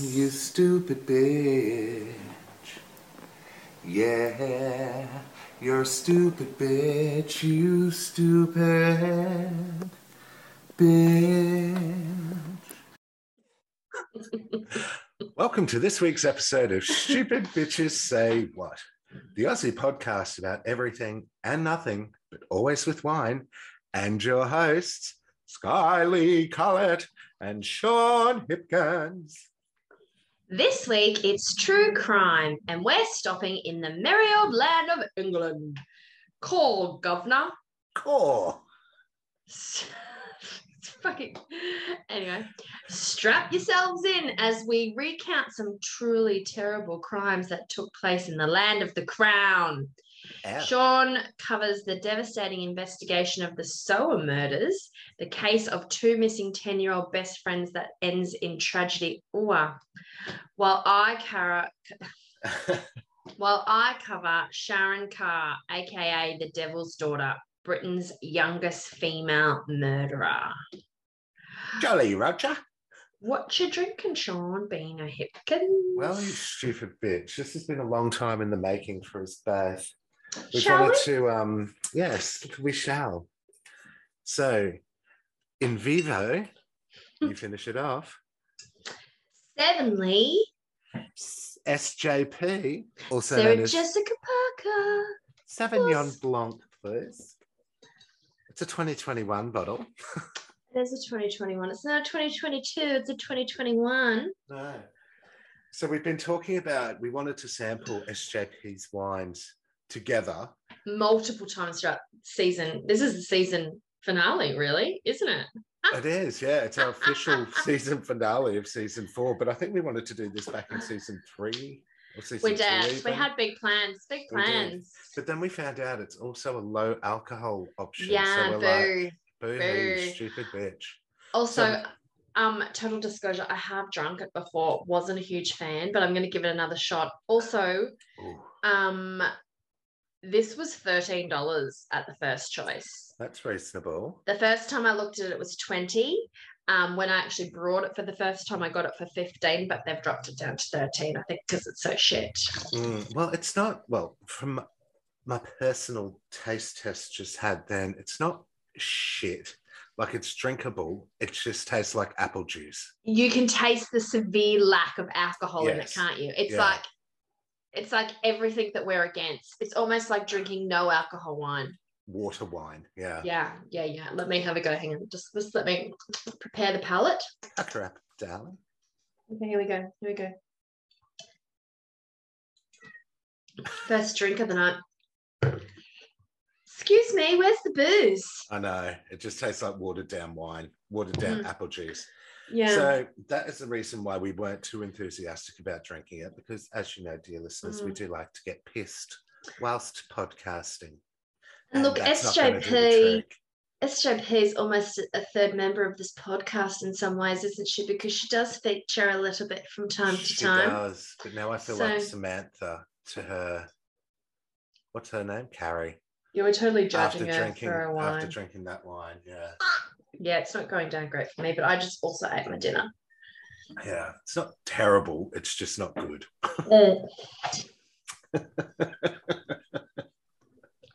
You stupid bitch. Yeah, you're a stupid bitch. You stupid bitch. Welcome to this week's episode of Stupid Bitches Say What, the Aussie podcast about everything and nothing, but always with wine, and your hosts, Skyly Collett and Sean Hipkins. This week it's true crime, and we're stopping in the merry old land of England. Call, governor. Call. It's fucking. Anyway, strap yourselves in as we recount some truly terrible crimes that took place in the land of the crown. Ow. Sean covers the devastating investigation of the Soham murders, the case of two missing 10 year old best friends that ends in tragedy. Ooh. While I, Cara, while I cover Sharon Carr, aka the Devil's Daughter, Britain's youngest female murderer. Jolly Roger. What you drinking, Sean? Being a Hipkins? Well, you stupid bitch. This has been a long time in the making for us both. We Shall wanted we? to, um, yes, we shall. So, Invivo, you finish it off. Sevenly, SJP, also Sarah known as Jessica Parker. Sauvignon. Blanc, please. It's a 2021 bottle. There's a 2021. It's not a 2022, it's a 2021. No. So we've been talking about we wanted to sample SJP's wines together. multiple times throughout season. This is the season finale, really, isn't it? It is, yeah. It's our official season finale of season four. But I think we wanted to do this back in season three season We did. We had big plans. Big plans. But then we found out it's also a low alcohol option. Yeah, so boo. like, boo, boo. stupid bitch. also, so- um, total disclosure, I have drunk it before. Wasn't a huge fan, but I'm going to give it another shot. Also, Ooh, um, this was thirteen dollars at the first choice. that's reasonable. The first time I looked at it, it was twenty. Um, when I actually brought it for the first time, I got it for fifteen, but they've dropped it down to thirteen. I think because it's so shit. Mm, well, it's not, well, from my personal taste test just had then, it's not shit. Like it's drinkable. It just tastes like apple juice. you can taste the severe lack of alcohol in it, can't you? It's Yeah. like it's like everything that we're against. It's almost like drinking no alcohol wine. Water wine. Yeah. Yeah, yeah, yeah. Let me have a go. Hang on. Just, just let me prepare the palate. Pucker up, darling. Okay, here we go. Here we go. First drink of the night. Excuse me, where's the booze? I know. It just tastes like watered down wine, watered down Mhm. apple juice. Yeah. So that is the reason why we weren't too enthusiastic about drinking it, because as you know, dear listeners, we Mm. do like to get pissed whilst podcasting. And look, that's not gonna do the SJP. SJP is almost a third member of this podcast in some ways, isn't she? Because she does feature a little bit from time to time. She does, but now I feel like Samantha to her. What's her name? Carrie. You were totally After judging her drinking, for a wine. after drinking that wine, yeah, Yeah, it's not going down great for me, but I just also ate my dinner. yeah. It's not terrible. It's just not good.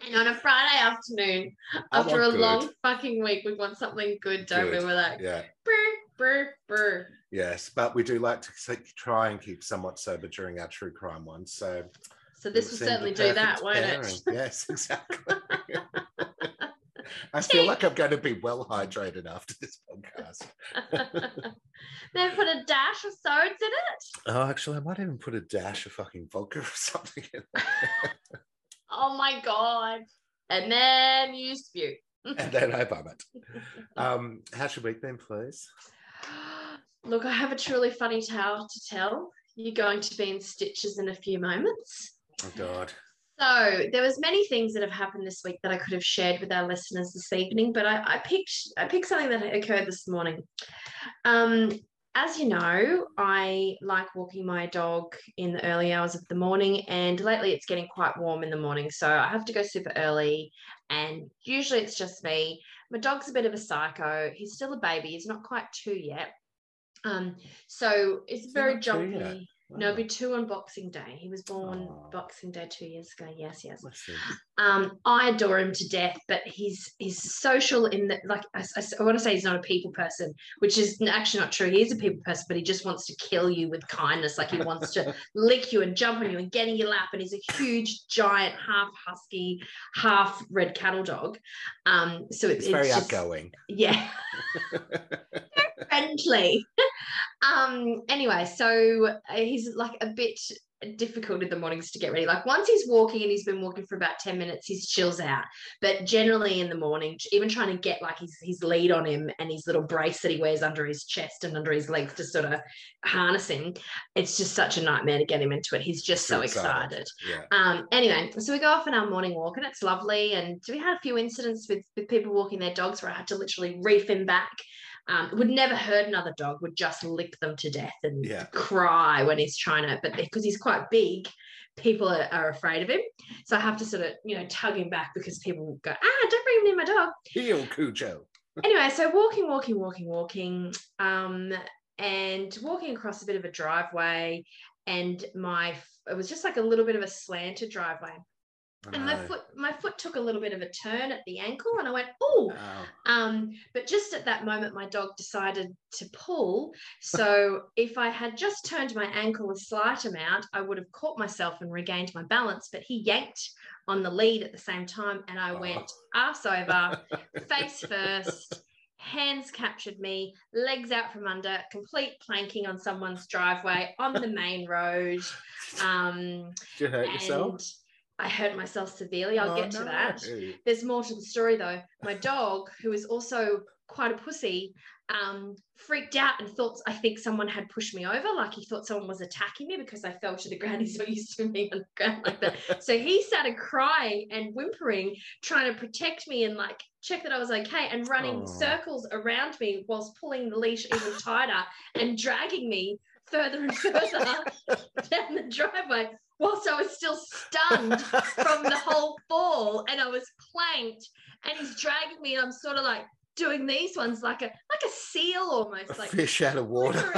And on a Friday afternoon, I after a good. long fucking week, we want something good, don't we? Good. We're like, Yeah. brr, brr, brr. Yes, but we do like to try and keep somewhat sober during our true crime ones. So So this will certainly do that, won't pairing. it? Yes, exactly. I feel like I'm going to be well hydrated after this podcast. then put a dash of sodas in it. Oh, actually, I might even put a dash of fucking vodka or something in there. Oh my god. And then you spew. and then I vomit. Um, how's your week been, please? Look, I have a truly funny tale to tell. You're going to be in stitches in a few moments. Oh God. So there was many things that have happened this week that I could have shared with our listeners this evening, but I, I picked I picked something that occurred this morning. Um, as you know, I like walking my dog in the early hours of the morning, and lately it's getting quite warm in the morning, so I have to go super early. And usually it's just me. My dog's a bit of a psycho. He's still a baby. He's not quite two yet. Um, so it's very not jumpy. No, Oh, it'll be two on Boxing Day. He was born Aw. Boxing Day two years ago. Yes, yes. Um, I adore him to death, but he's he's social in that like I, I, want to say he's not a people person, which is actually not true. He is a people person, but he just wants to kill you with kindness. Like he wants to lick you and jump on you and get in your lap. And he's a huge, giant, half husky, half red cattle dog. Um, so it, He's very just, outgoing. yeah, friendly. um, anyway, so uh, he's like a bit difficult in the mornings to get ready. Like once he's walking and he's been walking for about 10 minutes, he's chills out. But generally in the morning, even trying to get like his, his lead on him and his little brace that he wears under his chest and under his legs to sort of harness him, it's just such a nightmare to get him into it. He's just so Too excited. Yeah. Um, anyway, so we go off on our morning walk and it's lovely. And we had a few incidents with, with people walking their dogs where I had to literally reef him back. Um, would never hurt another dog, would just lick them to death and Yeah. cry when he's trying to, but because he's quite big, people are, are afraid of him. So I have to sort of, you know, tug him back because people go, ah, don't bring him near my dog Heel Cujo. anyway, so walking, walking, walking, walking, um, and walking across a bit of a driveway, and my it was just like a little bit of a slanted driveway, and my foot my foot took a little bit of a turn at the ankle, and I went, oh. Um, but just at that moment, my dog decided to pull. So if I had just turned my ankle a slight amount, I would have caught myself and regained my balance. But he yanked on the lead at the same time, and I Oh. went ass over, face first. Hands captured me, legs out from under, complete planking on someone's driveway on the main road. Um, Did you hurt yourself? I hurt myself severely. I'll Oh, get to no. that there's more to the story though. My dog, who is also quite a pussy, um, freaked out and thought I think someone had pushed me over, like he thought someone was attacking me because I fell to the ground. He's so used to being on the ground like that. So he started crying and whimpering, trying to protect me and like check that I was okay, and running Aw. circles around me whilst pulling the leash even tighter and dragging me further and further down the driveway whilst I was still stunned from the whole fall and I was planked and he's dragging me and I'm sort of like doing these ones like a like a seal almost a like fish out of water.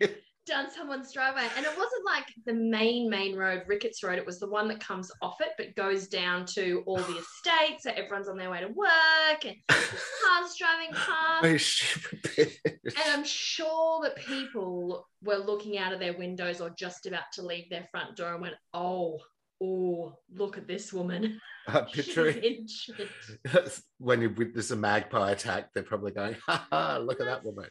down someone's driveway and it wasn't like the main main road Ricketts Road it was the one that comes off it but goes down to all the estates so everyone's on their way to work and cars driving past you stupid bitch. and I'm sure that people were looking out of their windows or just about to leave their front door and went, oh, oh, look at this woman. Uh, I'm picturing when you witness a magpie attack, they're probably going, ha ha, look at that woman.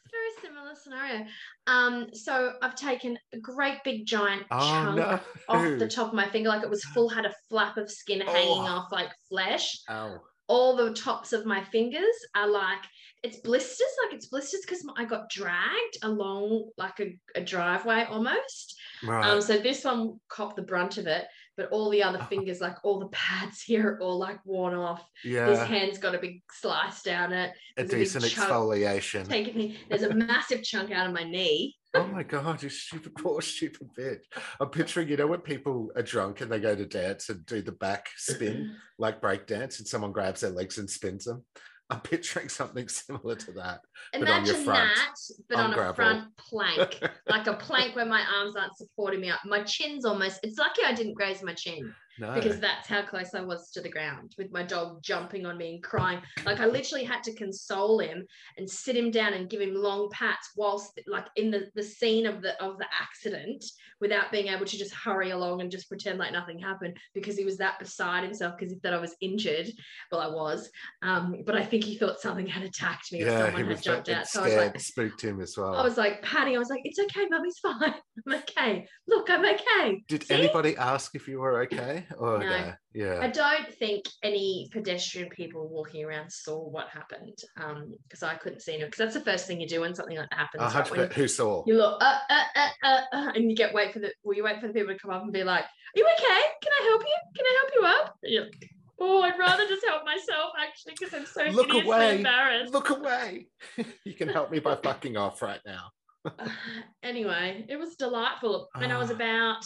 Scenario. Um, so I've taken a great big giant Oh, chunk no. off the top of my finger, like it was full, had a flap of skin hanging Oh. off like flesh. Ow. all the tops of my fingers are like it's blisters like it's blisters because i got dragged along like a, a driveway almost Right. um so this one copped the brunt of it but all the other fingers like all the pads here are all like worn off Yeah. His hand's got a big slice down it A there's a decent exfoliation. taking there's a massive chunk out of my knee Oh my god, you stupid poor stupid bitch. I'm picturing, you know, when people are drunk and they go to dance and do the back spin, like break dance, and someone grabs their legs and spins them. I'm picturing something similar to that. But Imagine front, that, but on on, a front plank, like a plank where my arms aren't supporting me up. My chin's almost, it's lucky I didn't graze my chin No. because that's how close I was to the ground with my dog jumping on me and crying. Like I literally had to console him and sit him down and give him long pats whilst like in the, the scene of the of the accident without being able to just hurry along and just pretend like nothing happened because he was that beside himself because he thought I was injured. Well, I was. Um, but I think he thought something had attacked me or yeah, he someone was had jumped out. So I was scared, like, spooked him as well. I was like patting. I was like, "It's okay, mummy's fine. I'm okay. Look, I'm okay." Did See? anybody ask if you were okay? Or No. no? I don't think any pedestrian people walking around saw what happened because I couldn't see them. Because that's the first thing you do when something like that happens. Right? When. Who saw? you look, uh, uh, uh, uh, uh, and you get wait for the. Well, you wait for the people to come up and be like, "Are you okay? Can I help you? Can I help you up?" Yeah. oh, I'd rather just help myself actually because I'm so Look away. embarrassed. Look away. you can help me by fucking off right now. anyway, it was delightful. And I was about,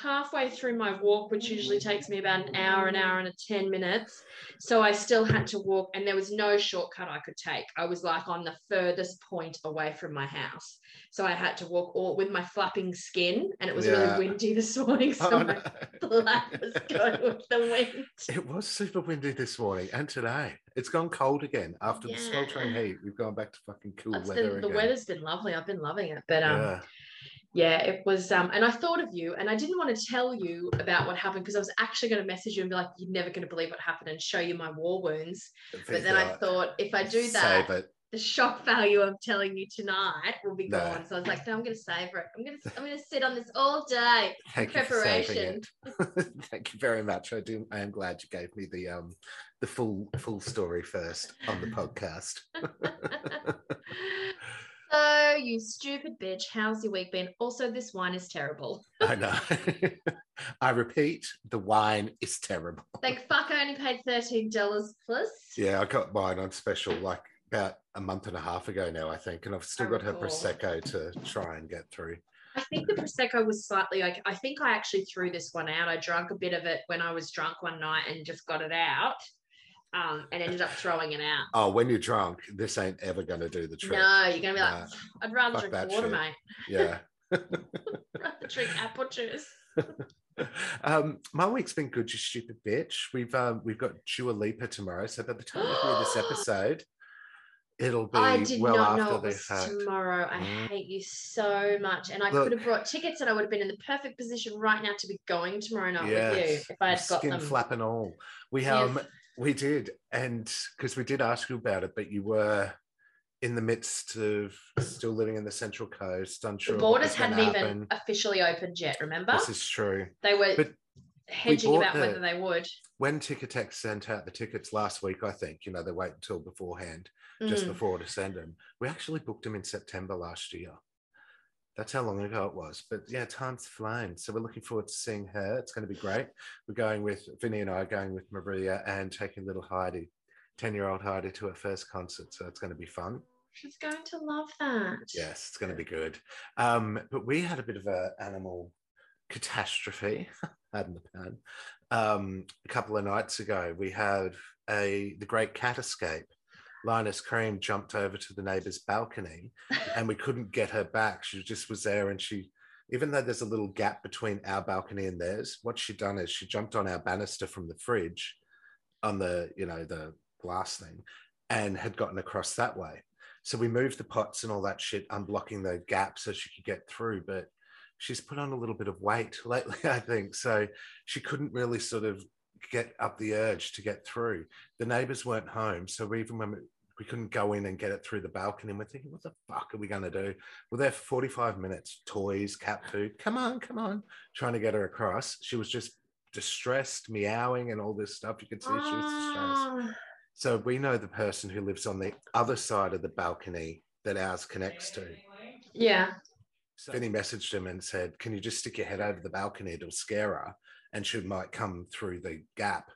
halfway through my walk, which usually takes me about an hour, an hour and a 10 minutes. So I still had to walk, and there was no shortcut I could take. I was like on the furthest point away from my house. So I had to walk all with my flapping skin, and it was Yeah. really windy this morning. So Oh, my no. flap was going with the wind. It was super windy this morning and today. It's gone cold again after the sweltering heat. We've gone back to fucking cool It's weather the again. weather's been lovely. I've been loving it. But um, yeah. Yeah, it was. Um, and I thought of you, and I didn't want to tell you about what happened because I was actually going to message you and be like, "You're never going to believe what happened," and show you my war wounds. But then I thought, if I do that, the shock value of telling you tonight will be No. gone. So I was like, no, I'm going to savor it. I'm going to, I'm going to sit on this all day. Thank you Preparation. it. Thank you very much. I do. I am glad you gave me the um the full full story first on the podcast. so you stupid bitch, how's your week been? Also, this wine is terrible. I know. I repeat, the wine is terrible. Thank fuck, I only paid thirteen dollars plus. Yeah, I got mine on special like about a month and a half ago now, I think, and I've still I got her oh, recall. prosecco to try and get through. I think the prosecco was slightly like. I think I actually threw this one out. I drank a bit of it when I was drunk one night and just got it out, um, and ended up throwing it out. Oh, when you're drunk, this ain't ever going to do the trick. No, you're gonna be like, Nah, I'd rather drink water, shit. mate. yeah. rather drink apple juice. um, my week's been good, you stupid bitch. We've um, we've got Dua Lipa tomorrow, so by the time you hear this episode, it'll be I did well not after know it was fact. tomorrow. I Mm. hate you so much. And I Look. could have brought tickets and I would have been in the perfect position right now to be going tomorrow night with you if I had got skin them. flap and all. We um we did, and because we did ask you about it, but you were in the midst of still living in the Central Coast, unsure. the borders hadn't even officially opened yet, remember? This is true. they were but hedging bought about the- whether they would. When Ticketek sent out the tickets last week, I think you know they wait until beforehand, just Mm. before to send them. We actually booked them in September last year. That's how long ago it was. But yeah, time's flying. So we're looking forward to seeing her. It's going to be great. We're going with Vinny and I are going with Maria and taking little Heidi, 10 year old Heidi, to her first concert. So it's going to be fun. She's going to love that. Yes, it's going to be good. Um, but we had a bit of an animal catastrophe, had in the pan, um, a couple of nights ago. We had a the great cat escape. Linus Cream jumped over to the neighbor's balcony and we couldn't get her back. She just was there and she, even though there's a little gap between our balcony and theirs, what she'd done is she jumped on our banister from the fridge on the, you know, the glass thing and had gotten across that way. So we moved the pots and all that shit, unblocking the gap so she could get through. But she's put on a little bit of weight lately, I think. So she couldn't really sort of get up the urge to get through. The neighbors weren't home. So even when we, we couldn't go in and get it through the balcony, and we're thinking, what the fuck are we going to do? We're there for 45 minutes, toys, cat food. Come on, come on. Trying to get her across. She was just distressed, meowing, and all this stuff. You could see she was distressed. Ah, So we know the person who lives on the other side of the balcony that ours connects to. yeah. So messaged him and said, Can you just stick your head over the balcony? It'll scare her and she might come through the gap.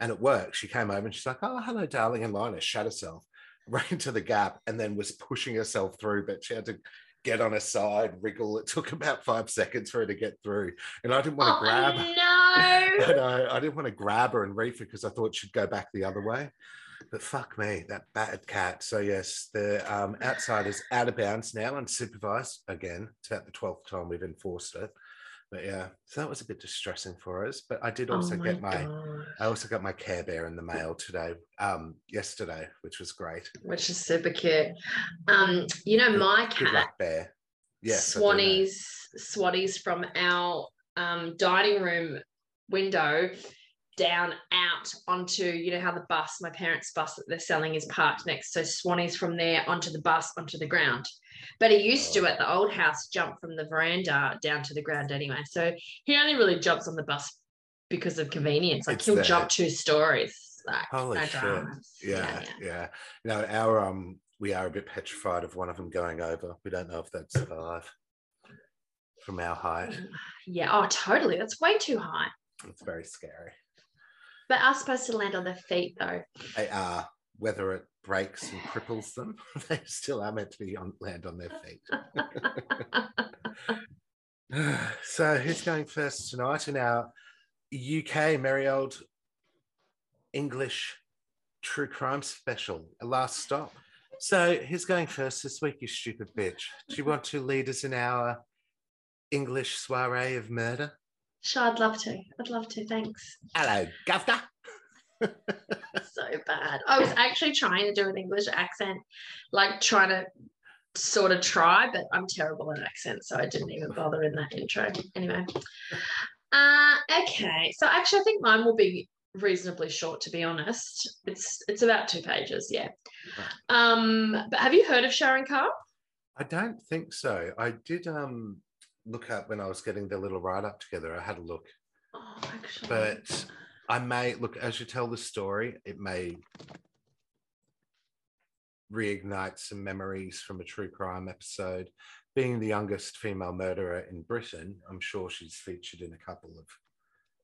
And it worked. She came over and she's like, Oh, hello, darling. And Lina shut herself right into the gap and then was pushing herself through, but she had to get on her side, wriggle. It took about five seconds for her to get through. And I didn't want Oh, to grab her. no. I. I didn't want to grab her and reef her because I thought she'd go back the other way. But fuck me, that bad cat. So yes, the um, outside is out of bounds now and supervised again. It's about the twelfth time we've enforced it. But yeah, so that was a bit distressing for us. But I did also oh get my, God. I also got my Care Bear in the mail today, um, yesterday, which was great. which is super cute. Um, you know, my Good cat, luck, Bear. Yes, do Swatties from our um, dining room window down out onto, you know, how the bus, my parents' bus that they're selling is parked next. So Swannies from there onto the bus, onto the ground. But he used to Oh. at the old house jump from the veranda down to the ground anyway. So he only really jumps on the bus because of convenience. Like It's he'll there. jump two stories. Like, Holy no shit. Yeah, yeah. Know, our um, we are a bit petrified of one of them going over. We don't know if they'd survive from our height. Yeah, oh, totally. That's way too high. It's very scary. But are supposed to land on their feet though. They are, whether it breaks and cripples them, they still are meant to be on land on their feet. so who's going first tonight in our UK merry old English true crime special, a last stop? So who's going first this week, you stupid bitch? Do you want to lead us in our English soiree of murder? Sure, I'd love to. I'd love to. Thanks. Hello, governor. So bad. I was actually trying to do an English accent, like trying to sort of try, but I'm terrible at accents, so I didn't even bother in that intro. Anyway. Uh, okay. So actually I think mine will be reasonably short to be honest. It's it's about two pages, yeah. Um, but have you heard of Sharon Carr? I don't think so. I did um look up when I was getting the little write up together. I had a look. Oh, actually. But I may look as you tell the story, it may reignite some memories from a true crime episode. Being the youngest female murderer in Britain, I'm sure she's featured in a couple of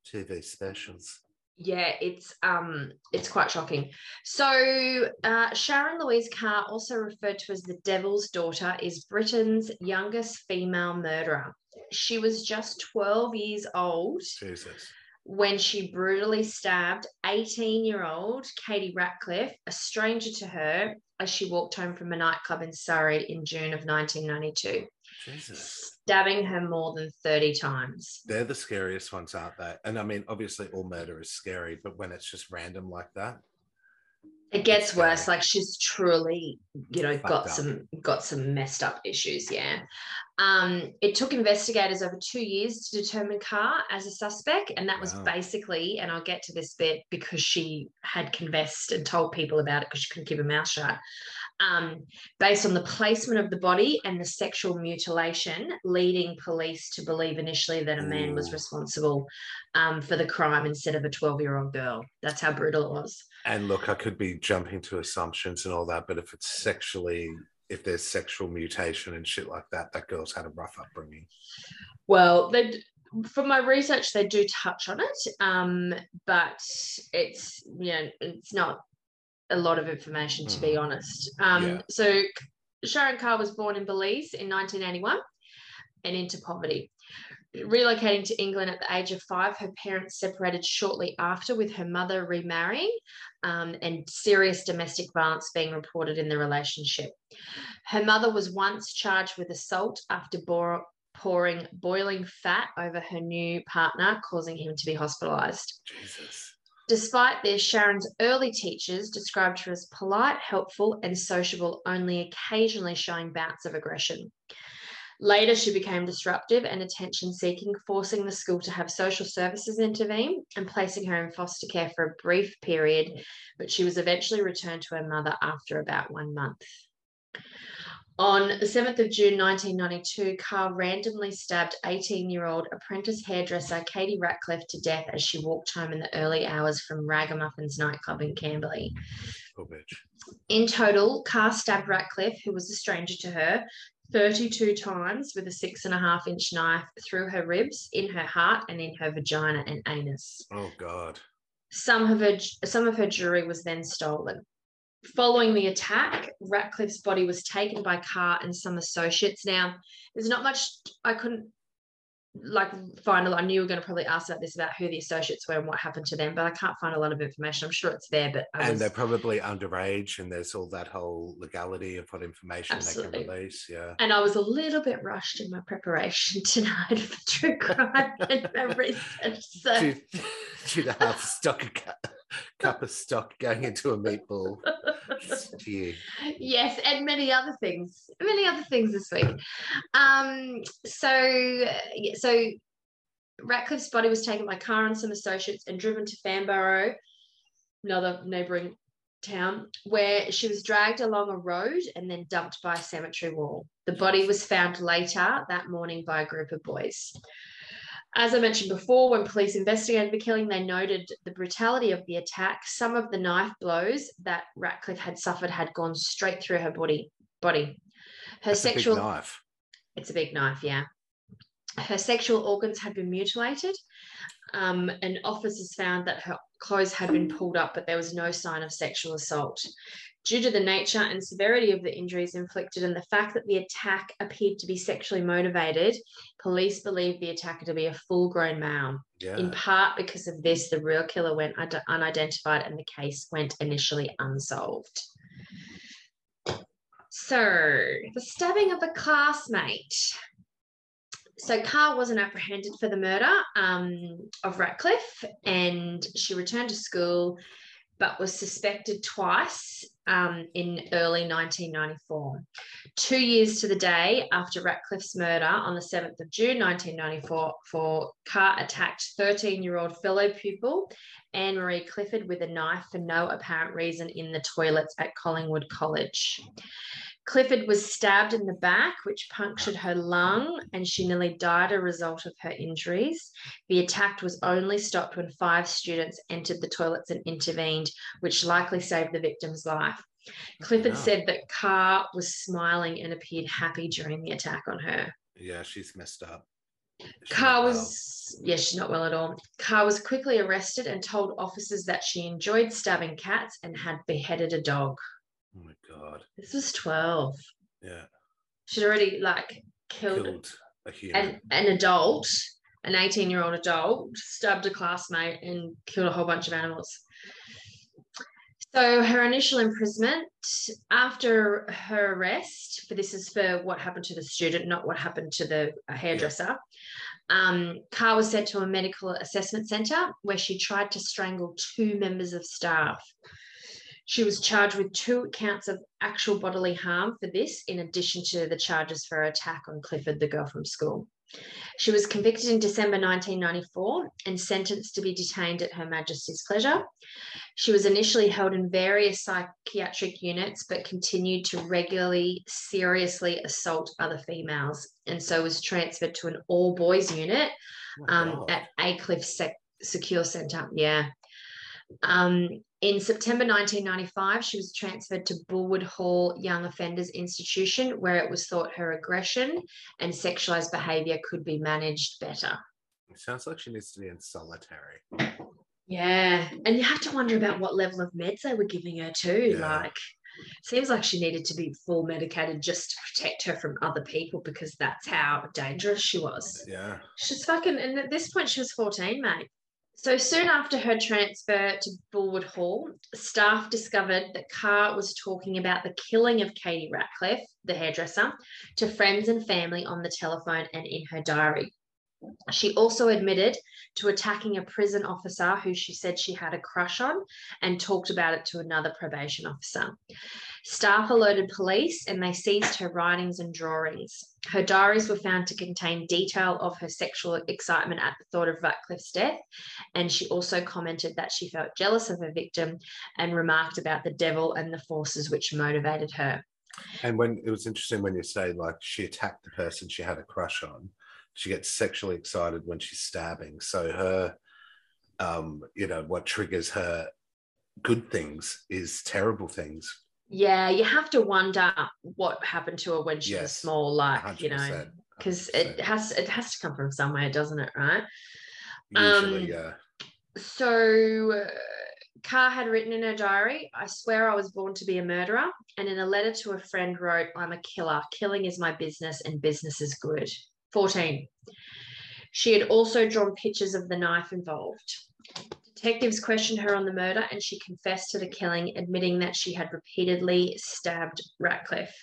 TV specials. Yeah, it's um it's quite shocking. So uh, Sharon Louise Carr, also referred to as the Devil's Daughter, is Britain's youngest female murderer. She was just 12 years old Jesus. When she brutally stabbed 18 year old Katie Ratcliffe, a stranger to her, as she walked home from a nightclub in Surrey in June of 1992, Jesus. stabbing her more than 30 times. They're the scariest ones, aren't they? And I mean, obviously, all murder is scary, but when it's just random like that, It gets worse. Like she's truly, you know, Fucked got up. some got some messed up issues. Yeah. Um, it took investigators over two years to determine Carr as a suspect, and that was Wow. basically, and I'll get to this bit because she had confessed and told people about it because she couldn't keep her mouth shut. Um, based on the placement of the body and the sexual mutilation, leading police to believe initially that a man was responsible um, for the crime instead of a 12 year old girl. That's how brutal it was. And look, I could be jumping to assumptions and all that, but if it's sexually, if there's sexual mutation and shit like that, that girl's had a rough upbringing. Well, they from my research, they do touch on it, um, but it's you know it's not a lot of information to be Mm. honest. Um, Yeah. So Sharon Carr was born in Belize in 1981 and into poverty. Relocating to England at the age of five, her parents separated shortly after, with her mother remarrying um, and serious domestic violence being reported in the relationship. Her mother was once charged with assault after bor- pouring boiling fat over her new partner, causing him to be hospitalized. Jesus. Despite this, Sharon's early teachers described her as polite, helpful, and sociable, only occasionally showing bouts of aggression. Later, she became disruptive and attention seeking, forcing the school to have social services intervene and placing her in foster care for a brief period, but she was eventually returned to her mother after about one month. On the 7th of June 1992, Carr randomly stabbed 18 year old apprentice hairdresser Katie Ratcliffe to death as she walked home in the early hours from Ragamuffins nightclub in Camberley. In total, Carr stabbed Ratcliffe, who was a stranger to her, 32 times with a six and a half inch knife through her ribs, in her heart, and in her vagina and anus. Oh God. Some of her some of her jewelry was then stolen. Following the attack, Ratcliffe's body was taken by Carr and some associates. Now, there's not much I couldn't like find a. I knew you were going to probably ask about this about who the associates were and what happened to them, but I can't find a lot of information. I'm sure it's there, but I And was, they're probably underage, and there's all that whole legality of what information they can release. Yeah. and I was a little bit rushed in my preparation tonight for true crime and my research. So a half stock a cu- cup of stock going into a meatball stew. yes, and many other things, many other things this week. Um, so so Ratcliffe's body was taken by Carr and some associates and driven to Farnborough, another neighbouring town, where she was dragged along a road and then dumped by a cemetery wall. The body was found later that morning by a group of boys. As I mentioned before, when police investigated the killing, they noted the brutality of the attack. Some of the knife blows that Ratcliffe had suffered had gone straight through her body. Body. Her That's a big sexual knife. it's a big knife, yeah. Her sexual organs had been mutilated, um, and officers found that her clothes had been pulled up, but there was no sign of sexual assault. Due to the nature and severity of the injuries inflicted and the fact that the attack appeared to be sexually motivated, police believe the attacker to be a full grown male. Yeah. In part because of this, the real killer went unidentified and the case went initially unsolved. So, the stabbing of a classmate. So, Carr wasn't apprehended for the murder um, of Ratcliffe and she returned to school but was suspected twice um, in early 1994. Two years to the day after Ratcliffe's murder on the 7th of June 1994, for Carr attacked 13 year old fellow pupil Anne Marie Clifford with a knife for no apparent reason in the toilets at Collingwood College. Clifford was stabbed in the back, which punctured her lung, and she nearly died as a result of her injuries. The attack was only stopped when five students entered the toilets and intervened, which likely saved the victim's life. Clifford Wow. said that Carr was smiling and appeared happy during the attack on her. Yeah, she's messed up. She's Carr well. was, yeah, she's not well at all. Carr was quickly arrested and told officers that she enjoyed stabbing cats and had beheaded a dog. Oh my god. This was 12. Yeah. She'd already like killed, Killed a human. an, an adult, an 18 year old adult, stabbed a classmate and killed a whole bunch of animals. So her initial imprisonment after her arrest, but this is for what happened to the student, not what happened to the hairdresser. Um, Carr was sent to a medical assessment centre where she tried to strangle two members of staff. She was charged with two counts of actual bodily harm for this, in addition to the charges for her attack on Clifford, the girl from school. She was convicted in December 1994 and sentenced to be detained at Her Majesty's pleasure. She was initially held in various psychiatric units, but continued to regularly, seriously assault other females, and so was transferred to an all boys unit Oh um, at Aycliffe Sec- Secure Centre. Yeah. Um, in September 1995, she was transferred to Bullwood Hall Young Offenders Institution, where it was thought her aggression and sexualized behavior could be managed better. It sounds like she needs to be in solitary. Yeah. And you have to wonder about what level of meds they were giving her, too. Yeah. Like, seems like she needed to be full medicated just to protect her from other people because that's how dangerous she was. Yeah. She's fucking, and at this point, she was 14, mate. So soon after her transfer to Bullwood Hall, staff discovered that Carr was talking about the killing of Katie Ratcliffe, the hairdresser, to friends and family on the telephone and in her diary. She also admitted to attacking a prison officer who she said she had a crush on and talked about it to another probation officer. Staff alerted police and they seized her writings and drawings. Her diaries were found to contain detail of her sexual excitement at the thought of Ratcliffe's death, and she also commented that she felt jealous of her victim and remarked about the devil and the forces which motivated her. And when it was interesting when you say like she attacked the person she had a crush on, she gets sexually excited when she's stabbing. So her, um, you know, what triggers her good things is terrible things. Yeah, you have to wonder what happened to her when she was small, like, you know, 100%. because it has it has to come from somewhere, doesn't it? Right. usually, um, yeah. So, uh, Carr had written in her diary, I swear I was born to be a murderer. And in a letter to a friend, wrote, I'm a killer. Killing is my business and business is good. 14. She had also drawn pictures of the knife involved. Detectives questioned her on the murder and she confessed to the killing, admitting that she had repeatedly stabbed Ratcliffe.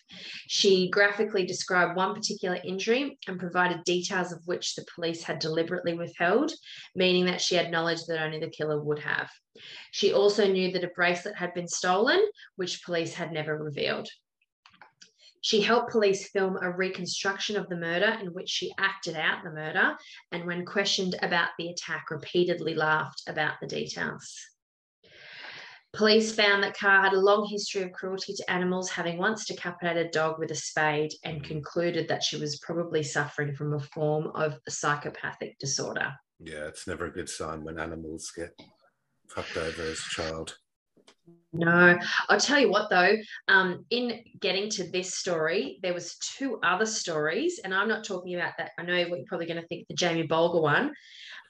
She graphically described one particular injury and provided details of which the police had deliberately withheld, meaning that she had knowledge that only the killer would have. She also knew that a bracelet had been stolen, which police had never revealed. She helped police film a reconstruction of the murder in which she acted out the murder, and when questioned about the attack, repeatedly laughed about the details. Police found that Carr had a long history of cruelty to animals, having once decapitated a dog with a spade, and concluded that she was probably suffering from a form of psychopathic disorder. Yeah, it's never a good sign when animals get fucked over as a child. No, I'll tell you what though. Um, in getting to this story, there was two other stories, and I'm not talking about that. I know what you're probably going to think the Jamie Bulger one.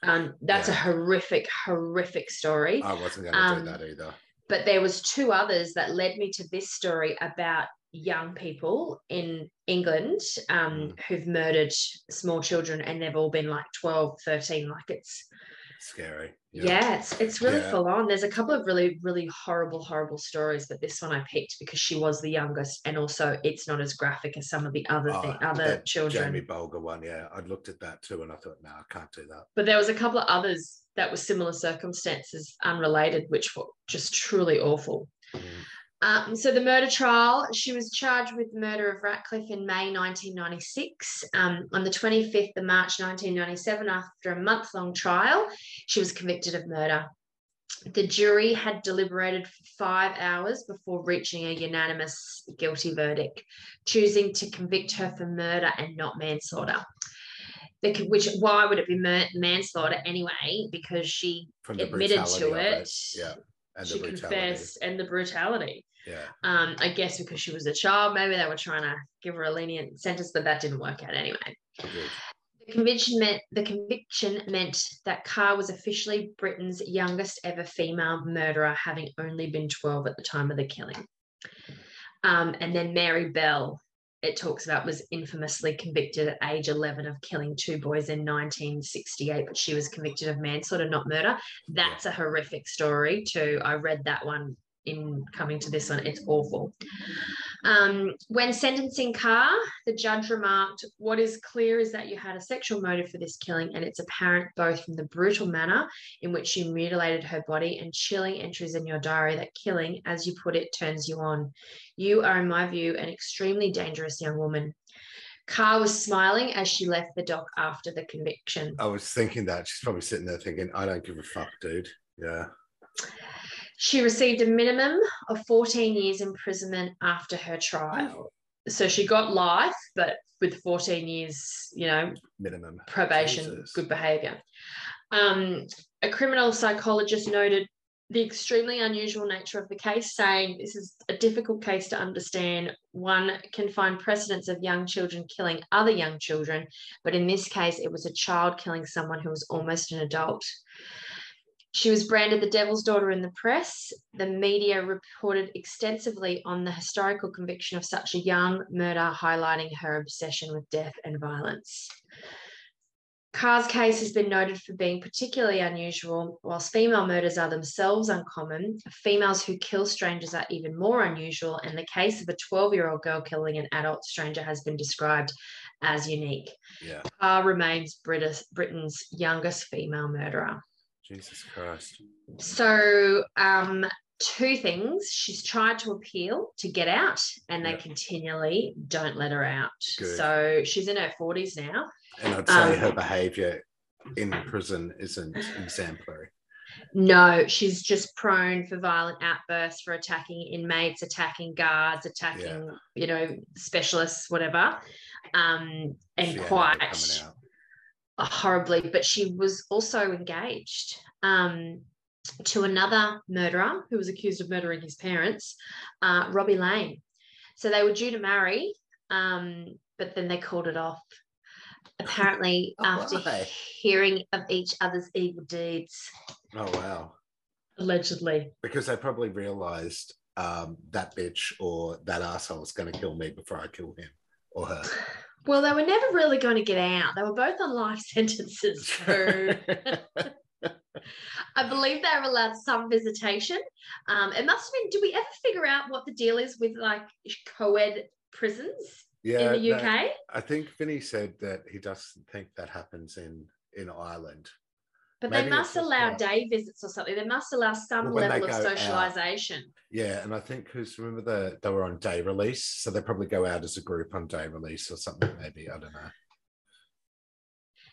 Um, that's Yeah. a horrific, horrific story. I wasn't going to Um, do that either. But there was two others that led me to this story about young people in England um, who've murdered small children, and they've all been like 12, 13. Like it's Scary. yeah, it's it's really Yeah. full on. There's a couple of really really horrible horrible stories, but this one I picked because she was the youngest, and also it's not as graphic as some of the other Oh, thing, other children. Jamie Bulger one, yeah. I looked at that too and I thought, no, I can't do that. But there was a couple of others that were similar circumstances, unrelated, which were just truly awful. Mm. Um, so the murder trial, she was charged with the murder of Ratcliffe in May 1996. Um, on the 25th of March 1997, after a month-long trial, she was convicted of murder. The jury had deliberated for five hours before reaching a unanimous guilty verdict, choosing to convict her for murder and not manslaughter. The, which why would it be mur- manslaughter anyway? Because she admitted to of it. Yeah. And she confessed and the brutality. Yeah. Um, I guess because she was a child, maybe they were trying to give her a lenient sentence, but that didn't work out anyway. Good. The conviction meant the conviction meant that Carr was officially Britain's youngest ever female murderer, having only been 12 at the time of the killing. Um, and then Mary Bell, it talks about, was infamously convicted at age 11 of killing two boys in 1968, but she was convicted of manslaughter, not murder. That's a horrific story too. I read that one in coming to this one. It's awful. Um, when sentencing Carr, the judge remarked, What is clear is that you had a sexual motive for this killing, and it's apparent both from the brutal manner in which you mutilated her body and chilling entries in your diary that killing, as you put it, turns you on. You are, in my view, an extremely dangerous young woman. Carr was smiling as she left the dock after the conviction. I was thinking that. She's probably sitting there thinking, I don't give a fuck, dude. Yeah. She received a minimum of 14 years imprisonment after her trial. So she got life, but with 14 years, you know, Minimum. probation, Jesus. good behavior. Um, a criminal psychologist noted the extremely unusual nature of the case, saying this is a difficult case to understand. One can find precedents of young children killing other young children, but in this case, it was a child killing someone who was almost an adult. She was branded the devil's daughter in the press. The media reported extensively on the historical conviction of such a young murder, highlighting her obsession with death and violence. Carr's case has been noted for being particularly unusual. Whilst female murders are themselves uncommon, females who kill strangers are even more unusual, and the case of a 12 year old girl killing an adult stranger has been described as unique. Yeah. Carr remains British, Britain's youngest female murderer. Jesus Christ. So, um, two things. She's tried to appeal to get out, and they Yeah. continually don't let her out. Good. So, she's in her 40s now. And I'd say Um, her behavior in prison isn't exemplary. No, she's just prone for violent outbursts, for attacking inmates, attacking guards, attacking, you know, specialists, whatever. Um, and She quite. Horribly, but she was also engaged um, to another murderer who was accused of murdering his parents, uh, Robbie Lane. So they were due to marry, um, but then they called it off. Apparently, Oh, after why? hearing of each other's evil deeds, Oh, wow. allegedly. Because they probably realized um, that bitch or that asshole is going to kill me before I kill him or her. Well, they were never really going to get out. They were both on life sentences. So I believe they were allowed some visitation. Um, it must have been, do we ever figure out what the deal is with like co ed prisons yeah. in the UK? I think Vinny said that he doesn't think that happens in, in Ireland. But maybe they must allow day visits or something. They must allow some Well, level of go out. socialization. Yeah, and I think because remember the they were on day release, so they probably go out as a group on day release or something. Maybe I don't know.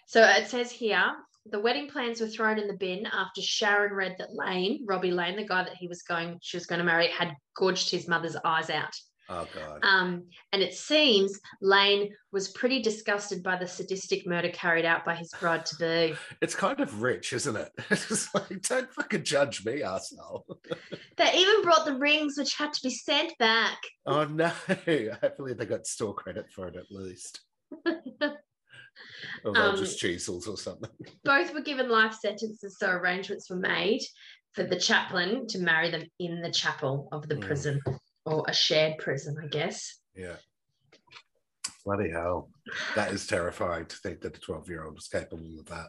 So it says here the wedding plans were thrown in the bin after Sharon read that Lane, Robbie Lane, the guy that he was going, she was going to marry, had gorged his mother's eyes out. Oh God. Um, and it seems Lane was pretty disgusted by the sadistic murder carried out by his bride to be. It's kind of rich, isn't it? It's like, don't fucking judge me, asshole. They even brought the rings, which had to be sent back. Oh no. Hopefully they got store credit for it at least. or Um, just Cheezels or something. Both were given life sentences, so arrangements were made for the chaplain to marry them in the chapel of the Mm. prison, or a shared prison, I guess. Yeah. Bloody hell. That is terrifying to think that a 12 year old was capable of that.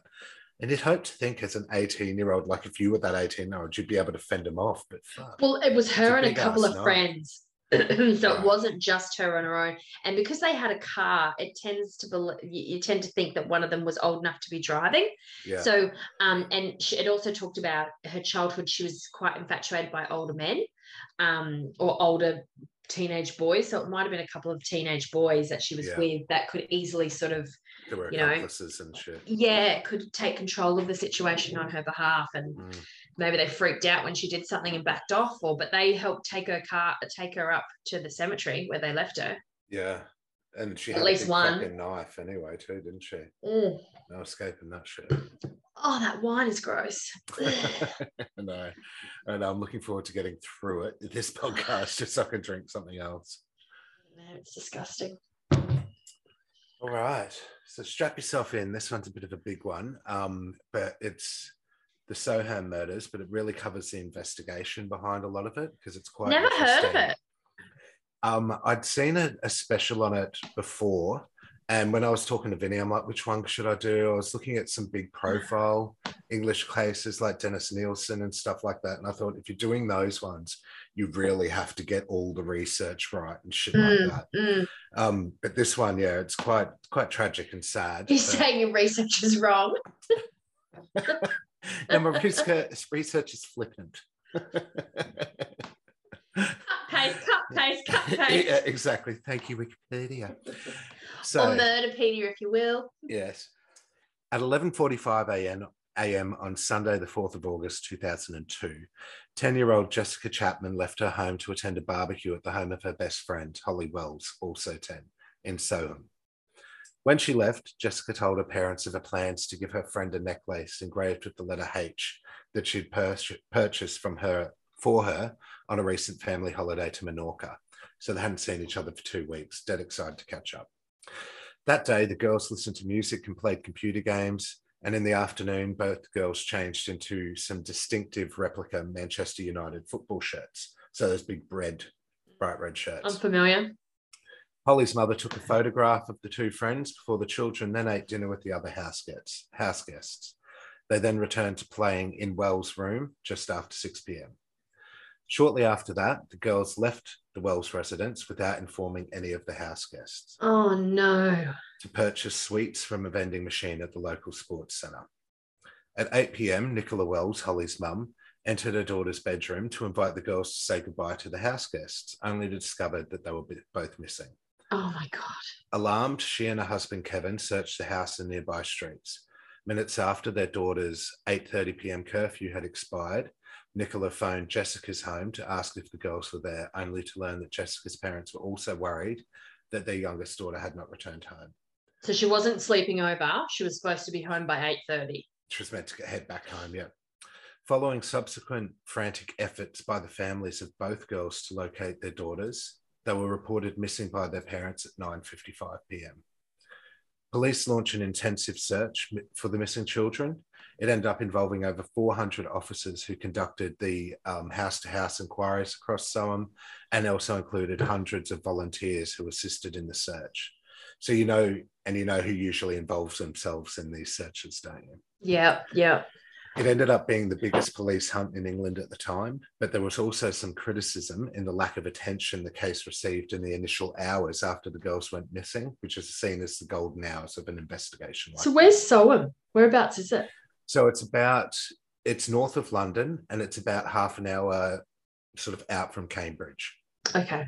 And you'd hope to think as an 18 year old, like if you were that 18 year old, you'd be able to fend them off. But fuck. Well, it was her a and a couple of night. friends. so Right. it wasn't just her on her own. And because they had a car, it tends to you, you tend to think that one of them was old enough to be driving. yeah. So, um, and she, it also talked about her childhood. She was quite infatuated by older men, um, or older teenage boys. So it might have been a couple of teenage boys that she was Yeah. with that could easily sort of, you know, and shit. yeah, could take control of the situation on her behalf. And Mm. maybe they freaked out when she did something and backed off, or but they helped take her car, take her up to the cemetery where they left her. Yeah. And she At had least a one. fucking knife anyway, too, didn't she? Mm. No escaping that shit. Oh, that wine is gross. no. And I'm looking forward to getting through it, this podcast, just so I can drink something else. Man, it's disgusting. All right. So strap yourself in. This one's a bit of a big one, um, but it's the Soham murders, but it really covers the investigation behind a lot of it because it's quite. Never heard of it. Um, I'd seen a, a special on it before, and when I was talking to Vinny, I'm like, which one should I do? I was looking at some big profile English cases like Dennis Nilsen and stuff like that, and I thought if you're doing those ones, you really have to get all the research right and shit Mm, like that. mm. Um, but this one, yeah, it's quite quite tragic and sad. You're saying your research is wrong. no, my research, research is flippant. Cut, paste, cut, paste, cut, paste. yeah, exactly. Thank you, Wikipedia. So or Murderpedia, if you will. yes, at 11:45 a.m. a.m. on Sunday, the 4th of August 2002, 10-year-old Jessica Chapman left her home to attend a barbecue at the home of her best friend Holly Wells, also 10, in Soham. When she left, Jessica told her parents of her plans to give her friend a necklace engraved with the letter H that she'd pur- purchased from her for her on a recent family holiday to Menorca. So they hadn't seen each other for two weeks, dead excited to catch up. That day, the girls listened to music and played computer games. And in the afternoon, both girls changed into some distinctive replica Manchester United football shirts. So those big red, bright red shirts. I'm familiar. Holly's mother took a photograph of the two friends before the children then ate dinner with the other house guests. House guests. They then returned to playing in Wells' room just after 6 p.m. Shortly after that, the girls left the Wells residence without informing any of the house guests Oh no. to purchase sweets from a vending machine at the local sports centre. At 8 p.m., Nicola Wells, Holly's mum, entered her daughter's bedroom to invite the girls to say goodbye to the house guests, only to discover that they were both missing. Oh my god. Alarmed, she and her husband Kevin searched the house and nearby streets. Minutes after their daughter's 8:30 p.m. curfew had expired, Nicola phoned Jessica's home to ask if the girls were there, only to learn that Jessica's parents were also worried that their youngest daughter had not returned home. So she wasn't sleeping over. She was supposed to be home by 8:30. She was meant to head back home, yeah. Following subsequent frantic efforts by the families of both girls to locate their daughters, they were reported missing by their parents at 9:55 p.m. Police launched an intensive search for the missing children. It ended up involving over 400 officers who conducted the um, house-to-house inquiries across Soham, and also included hundreds of volunteers who assisted in the search. So you know, and you know who usually involves themselves in these searches, don't you? Yeah, yeah. It ended up being the biggest police hunt in England at the time, but there was also some criticism in the lack of attention the case received in the initial hours after the girls went missing, which is seen as the golden hours of an investigation. Like So where's Soham? Whereabouts is it? So it's about it's north of London and it's about half an hour sort of out from Cambridge. Okay.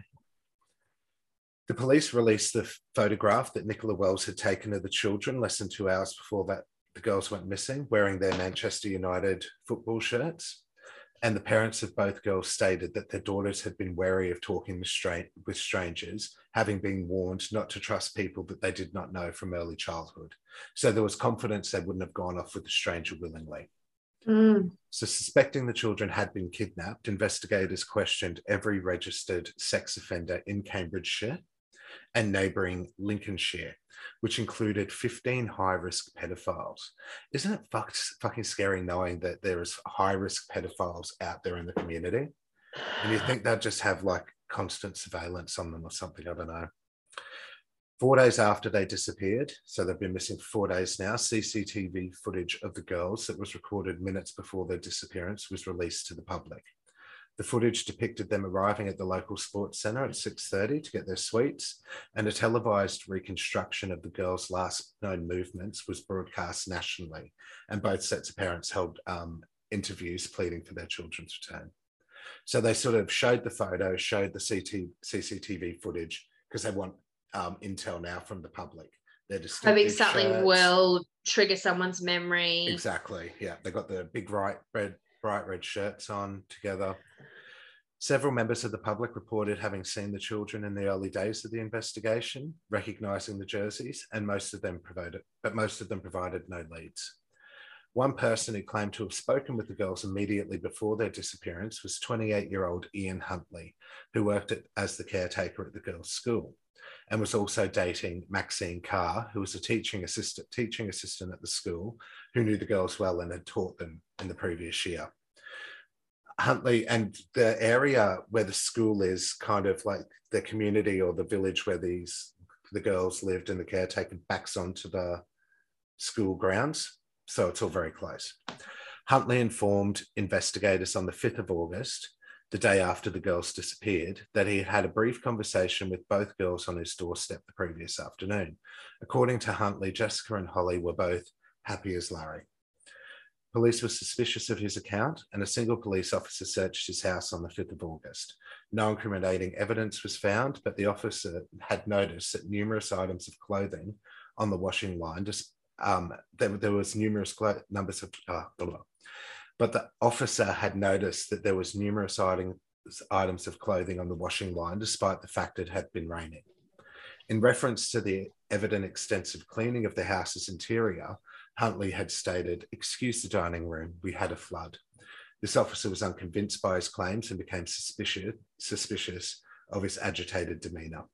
The police released the photograph that Nicola Wells had taken of the children less than two hours before that the girls went missing, wearing their Manchester United football shirts. And the parents of both girls stated that their daughters had been wary of talking with strangers, having been warned not to trust people that they did not know from early childhood. So there was confidence they wouldn't have gone off with the stranger willingly. Mm. So, suspecting the children had been kidnapped, investigators questioned every registered sex offender in Cambridgeshire and neighbouring Lincolnshire, which included 15 high risk pedophiles. Isn't it fuck, fucking scary knowing that there is high risk pedophiles out there in the community? And you think they'd just have like constant surveillance on them or something? I don't know. Four days after they disappeared, so they've been missing for four days now, CCTV footage of the girls that was recorded minutes before their disappearance was released to the public. The footage depicted them arriving at the local sports centre at 6.30 to get their sweets, and a televised reconstruction of the girls' last known movements was broadcast nationally, and both sets of parents held um, interviews pleading for their children's return. So they sort of showed the photo, showed the CT, CCTV footage, because they want um, intel now from the public. They're just hoping something shirts. will trigger someone's memory. Exactly. Yeah, they got the big bright red, bright red shirts on together. Several members of the public reported having seen the children in the early days of the investigation, recognizing the jerseys, and most of them provided, but most of them provided no leads. One person who claimed to have spoken with the girls immediately before their disappearance was 28 year old Ian Huntley, who worked at, as the caretaker at the girls' school and was also dating Maxine Carr, who was a teaching assistant, teaching assistant at the school, who knew the girls well and had taught them in the previous year. Huntley and the area where the school is kind of like the community or the village where these the girls lived and the caretaker backs onto the school grounds. So it's all very close. Huntley informed investigators on the 5th of August the day after the girls disappeared, that he had had a brief conversation with both girls on his doorstep the previous afternoon. According to Huntley, Jessica and Holly were both happy as Larry. Police were suspicious of his account, and a single police officer searched his house on the 5th of August. No incriminating evidence was found, but the officer had noticed that numerous items of clothing on the washing line, just um, there, there, was numerous clo- numbers of uh, but the officer had noticed that there was numerous items, of clothing on the washing line, despite the fact it had been raining. In reference to the evident extensive cleaning of the house's interior, Huntley had stated, Excuse the dining room, we had a flood. This officer was unconvinced by his claims and became suspicious, suspicious of his agitated demeanour.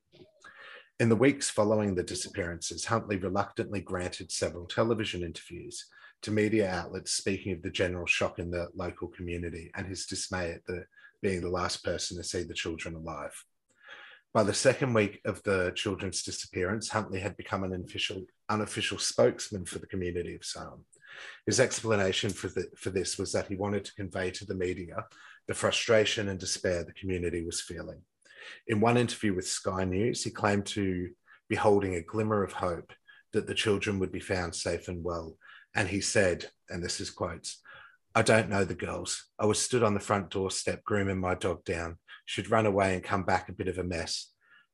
In the weeks following the disappearances, Huntley reluctantly granted several television interviews, to media outlets speaking of the general shock in the local community and his dismay at the, being the last person to see the children alive. By the second week of the children's disappearance, Huntley had become an unofficial, unofficial spokesman for the community of Soham. His explanation for, the, for this was that he wanted to convey to the media the frustration and despair the community was feeling. In one interview with Sky News, he claimed to be holding a glimmer of hope that the children would be found safe and well and he said, and this is quotes, I don't know the girls. I was stood on the front doorstep grooming my dog down. She'd run away and come back a bit of a mess.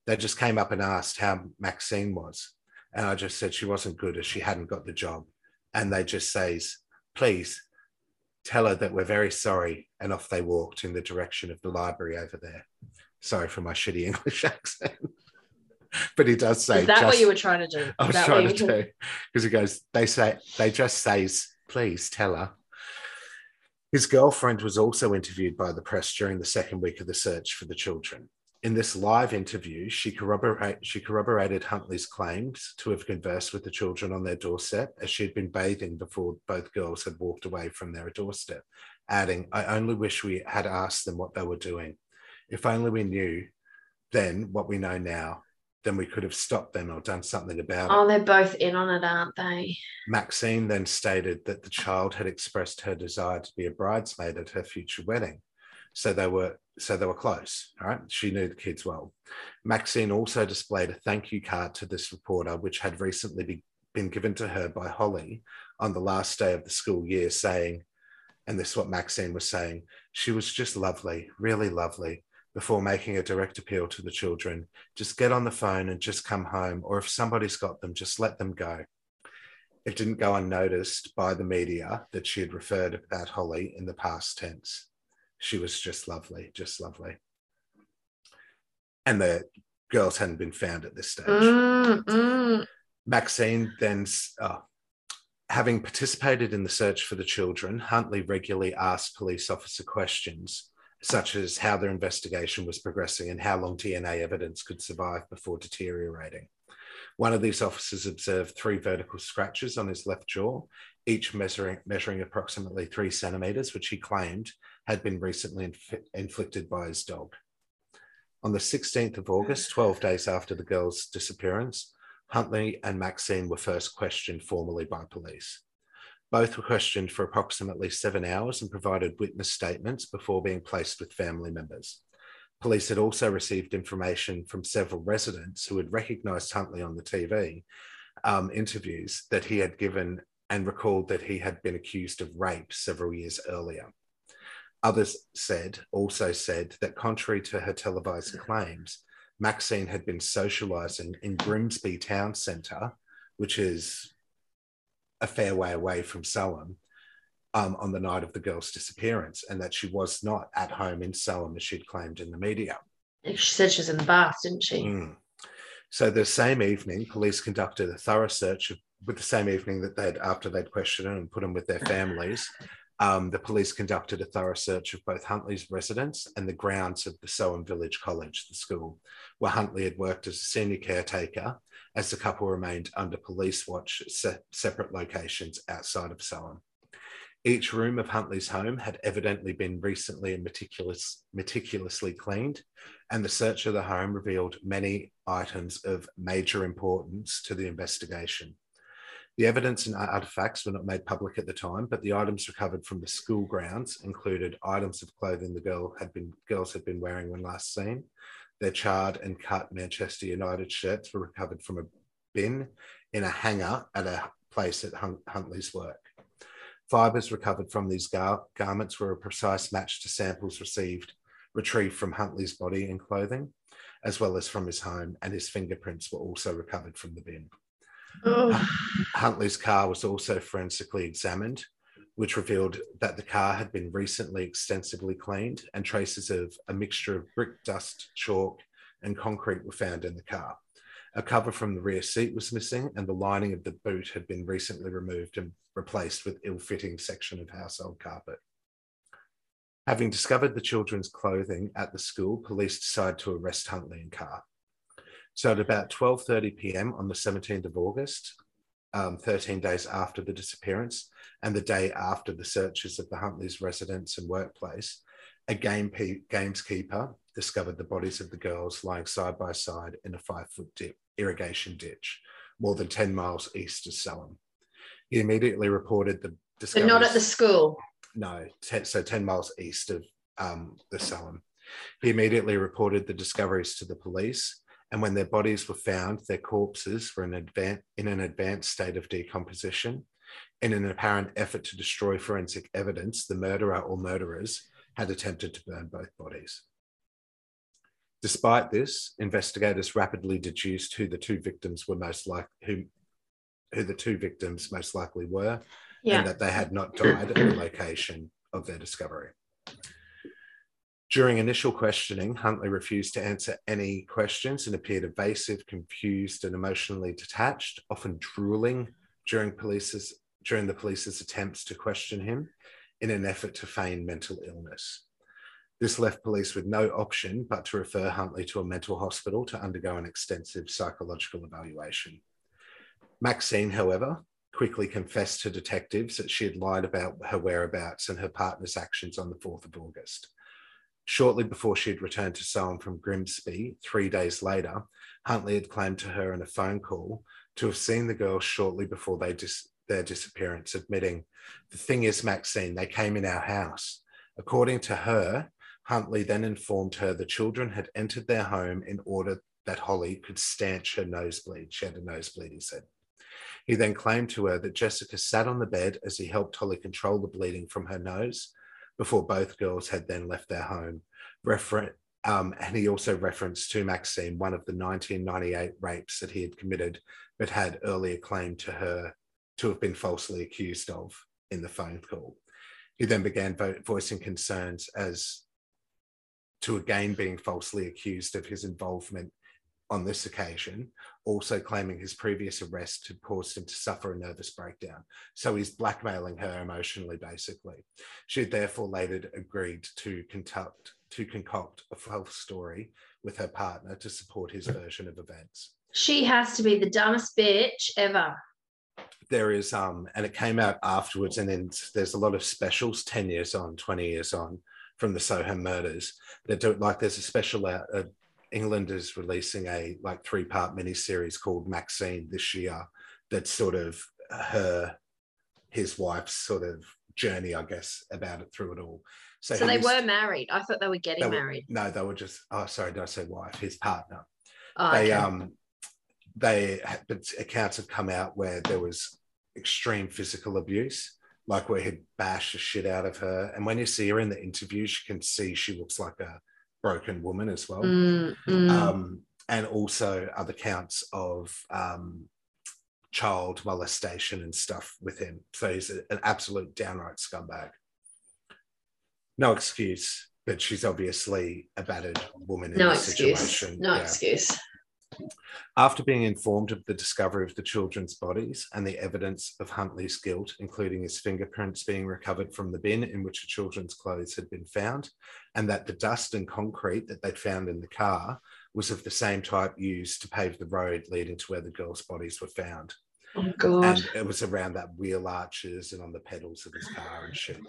They just came up and asked how Maxine was. And I just said she wasn't good as she hadn't got the job. And they just says, please tell her that we're very sorry. And off they walked in the direction of the library over there. Sorry for my shitty English accent. but he does say. Is that just, what you were trying to do? I was trying to do because he goes. They say they just says, "Please tell her." His girlfriend was also interviewed by the press during the second week of the search for the children. In this live interview, she, corroborate, she corroborated Huntley's claims to have conversed with the children on their doorstep as she had been bathing before both girls had walked away from their doorstep, adding, I only wish we had asked them what they were doing. If only we knew then what we know now then we could have stopped them or done something about oh, it. Oh, they're both in on it, aren't they? Maxine then stated that the child had expressed her desire to be a bridesmaid at her future wedding. So they were so they were close. All right. She knew the kids well. Maxine also displayed a thank you card to this reporter, which had recently be, been given to her by Holly on the last day of the school year, saying, and this is what Maxine was saying, she was just lovely, really lovely before making a direct appeal to the children. Just get on the phone and just come home, or if somebody's got them, just let them go. It didn't go unnoticed by the media that she had referred about Holly in the past tense. She was just lovely, just lovely. And the girls hadn't been found at this stage. Mm, mm. Maxine then, oh, having participated in the search for the children, Huntley regularly asked police officer questions such as how their investigation was progressing and how long DNA evidence could survive before deteriorating. One of these officers observed three vertical scratches on his left jaw, each measuring, measuring approximately three centimetres, which he claimed had been recently inf- inflicted by his dog. On the 16th of August, 12 days after the girl's disappearance, Huntley and Maxine were first questioned formally by police. Both were questioned for approximately seven hours and provided witness statements before being placed with family members. Police had also received information from several residents who had recognised Huntley on the TV um, interviews that he had given and recalled that he had been accused of rape several years earlier. Others said, also said, that contrary to her televised claims, Maxine had been socialising in Grimsby Town Centre, which is a fair way away from Soham, um, on the night of the girl's disappearance, and that she was not at home in Soham as she'd claimed in the media. She said she was in the bath, didn't she? Mm. So the same evening, police conducted a thorough search of, with the same evening that they'd after they'd questioned her and put them with their families. Um, the police conducted a thorough search of both Huntley's residence and the grounds of the Soham Village College, the school, where Huntley had worked as a senior caretaker as the couple remained under police watch at se- separate locations outside of Soham. Each room of Huntley's home had evidently been recently and meticulous, meticulously cleaned, and the search of the home revealed many items of major importance to the investigation. The evidence and artifacts were not made public at the time, but the items recovered from the school grounds included items of clothing the girl had been girls had been wearing when last seen. Their charred and cut Manchester United shirts were recovered from a bin in a hangar at a place at Huntley's work. Fibres recovered from these gar- garments were a precise match to samples received retrieved from Huntley's body and clothing, as well as from his home, and his fingerprints were also recovered from the bin. Oh. Huntley's car was also forensically examined, which revealed that the car had been recently extensively cleaned and traces of a mixture of brick dust, chalk, and concrete were found in the car. A cover from the rear seat was missing, and the lining of the boot had been recently removed and replaced with ill fitting section of household carpet. Having discovered the children's clothing at the school, police decided to arrest Huntley and Carr. So at about 12.30 p.m. on the 17th of August, um, 13 days after the disappearance and the day after the searches of the Huntley's residence and workplace, a game pe- gameskeeper discovered the bodies of the girls lying side by side in a five-foot dip, irrigation ditch, more than 10 miles east of Soham. He immediately reported the discovery. But not at the school. No, ten, so 10 miles east of um, the Soham. He immediately reported the discoveries to the police and when their bodies were found, their corpses were in, advan- in an advanced state of decomposition. In an apparent effort to destroy forensic evidence, the murderer or murderers had attempted to burn both bodies. Despite this, investigators rapidly deduced who the two victims were most like who, who the two victims most likely were, yeah. and that they had not died at the location of their discovery. During initial questioning, Huntley refused to answer any questions and appeared evasive, confused, and emotionally detached, often drooling during police's during the police's attempts to question him in an effort to feign mental illness. This left police with no option but to refer Huntley to a mental hospital to undergo an extensive psychological evaluation. Maxine, however, quickly confessed to detectives that she had lied about her whereabouts and her partner's actions on the 4th of August. Shortly before she had returned to Soham from Grimsby, three days later, Huntley had claimed to her in a phone call to have seen the girls shortly before they dis- their disappearance, admitting, The thing is, Maxine, they came in our house. According to her, Huntley then informed her the children had entered their home in order that Holly could stanch her nosebleed. She had a nosebleed, he said. He then claimed to her that Jessica sat on the bed as he helped Holly control the bleeding from her nose before both girls had then left their home. Refer- um, and he also referenced to Maxine one of the 1998 rapes that he had committed, but had earlier claimed to her to have been falsely accused of in the phone call. He then began vo- voicing concerns as to again being falsely accused of his involvement on this occasion, also claiming his previous arrest had caused him to suffer a nervous breakdown. So he's blackmailing her emotionally, basically. She had therefore later agreed to conduct to concoct a false story with her partner to support his version of events. She has to be the dumbest bitch ever. There is um, and it came out afterwards, and then there's a lot of specials, 10 years on, 20 years on from the Soham murders that do like there's a special out uh, England is releasing a like three part miniseries called Maxine this year that's sort of her his wife's sort of journey, I guess, about it through it all. So, he they were married. I thought they were getting they were- married. No, they were just oh sorry, did I say wife? His partner. Oh, they okay. um they but accounts have come out where there was extreme physical abuse like where he'd bash the shit out of her and when you see her in the interviews you can see she looks like a broken woman as well Mm, mm. um and also other counts of um child molestation and stuff with him so he's a- an absolute downright scumbag no excuse but she's obviously a battered woman in no this excuse. situation No Yeah. excuse. After being informed of the discovery of the children's bodies and the evidence of Huntley's guilt, including his fingerprints being recovered from the bin in which the children's clothes had been found, and that the dust and concrete that they'd found in the car was of the same type used to pave the road leading to where the girls' bodies were found. Oh God. And it was around that wheel arches and on the pedals of his car and shit.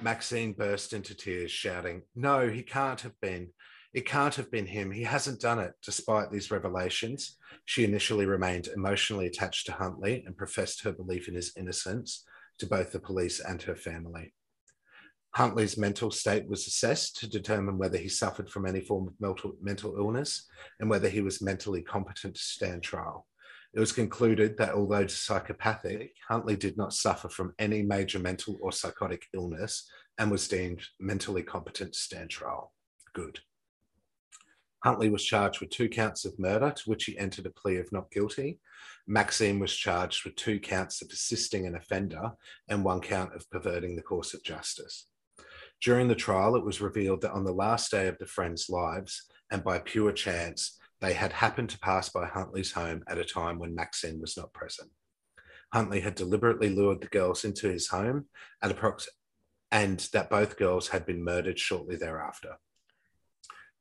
Maxine burst into tears, shouting, No, he can't have been. It can't have been him. He hasn't done it. Despite these revelations, she initially remained emotionally attached to Huntley and professed her belief in his innocence to both the police and her family. Huntley's mental state was assessed to determine whether he suffered from any form of mental, illness and whether he was mentally competent to stand trial. It was concluded that although psychopathic, Huntley did not suffer from any major mental or psychotic illness and was deemed mentally competent to stand trial. Good. Huntley was charged with two counts of murder, to which he entered a plea of not guilty. Maxine was charged with two counts of assisting an offender and one count of perverting the course of justice. During the trial, it was revealed that on the last day of the friends' lives, and by pure chance, they had happened to pass by Huntley's home at a time when Maxine was not present. Huntley had deliberately lured the girls into his home at and that both girls had been murdered shortly thereafter.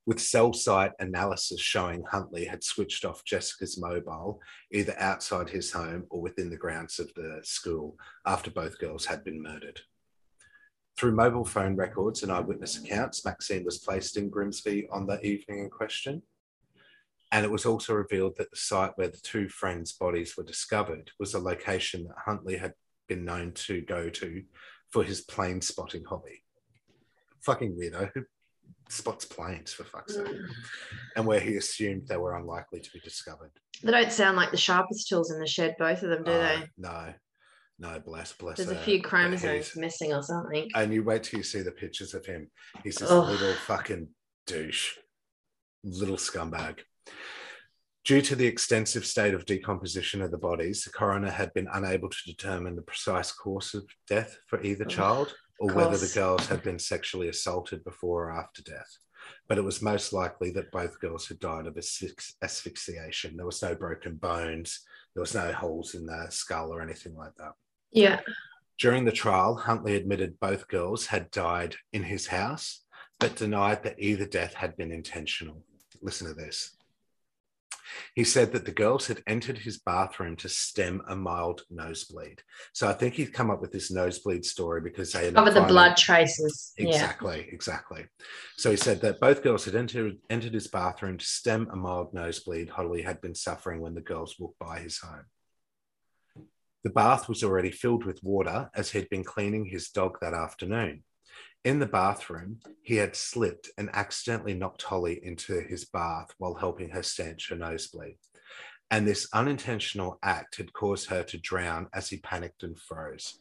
With cell site analysis showing Huntley had switched off Jessica's mobile either outside his home or within the grounds of the school after both girls had been murdered. Through mobile phone records and eyewitness accounts, Maxine was placed in Grimsby on the evening in question. And it was also revealed that the site where the two friends' bodies were discovered was a location that Huntley had been known to go to for his plane spotting hobby. Fucking weirdo. Who spots planes for fuck's sake? Mm. And where he assumed they were unlikely to be discovered. They don't sound like the sharpest tools in the shed, both of them, do Uh, they? No, no, bless, bless. There's a few chromosomes missing or something. And you wait till you see the pictures of him. He's this little fucking douche, little scumbag. Due to the extensive state of decomposition of the bodies, the coroner had been unable to determine the precise course of death for either child or whether the girls had been sexually assaulted before or after death. But it was most likely that both girls had died of asphyxiation. There was no broken bones, there was no holes in the skull or anything like that. Yeah. During the trial, Huntley admitted both girls had died in his house, but denied that either death had been intentional. Listen to this. He said that the girls had entered his bathroom to stem a mild nosebleed. So I think he's come up with this nosebleed story because they oh, up Cover the finding- blood traces. Yeah. Exactly, exactly. So he said that both girls had entered entered his bathroom to stem a mild nosebleed Holly had been suffering when the girls walked by his home. The bath was already filled with water as he'd been cleaning his dog that afternoon. In the bathroom, he had slipped and accidentally knocked Holly into his bath while helping her stanch her nosebleed. And this unintentional act had caused her to drown as he panicked and froze.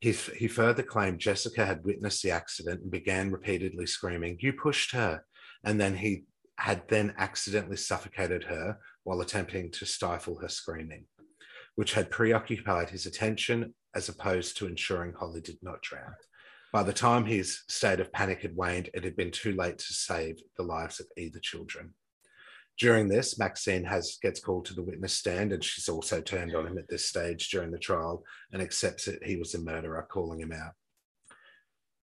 He, he further claimed Jessica had witnessed the accident and began repeatedly screaming, You pushed her. And then he had then accidentally suffocated her while attempting to stifle her screaming, which had preoccupied his attention as opposed to ensuring Holly did not drown. By the time his state of panic had waned, it had been too late to save the lives of either children. During this, Maxine has gets called to the witness stand, and she's also turned on him at this stage during the trial and accepts that he was a murderer, calling him out.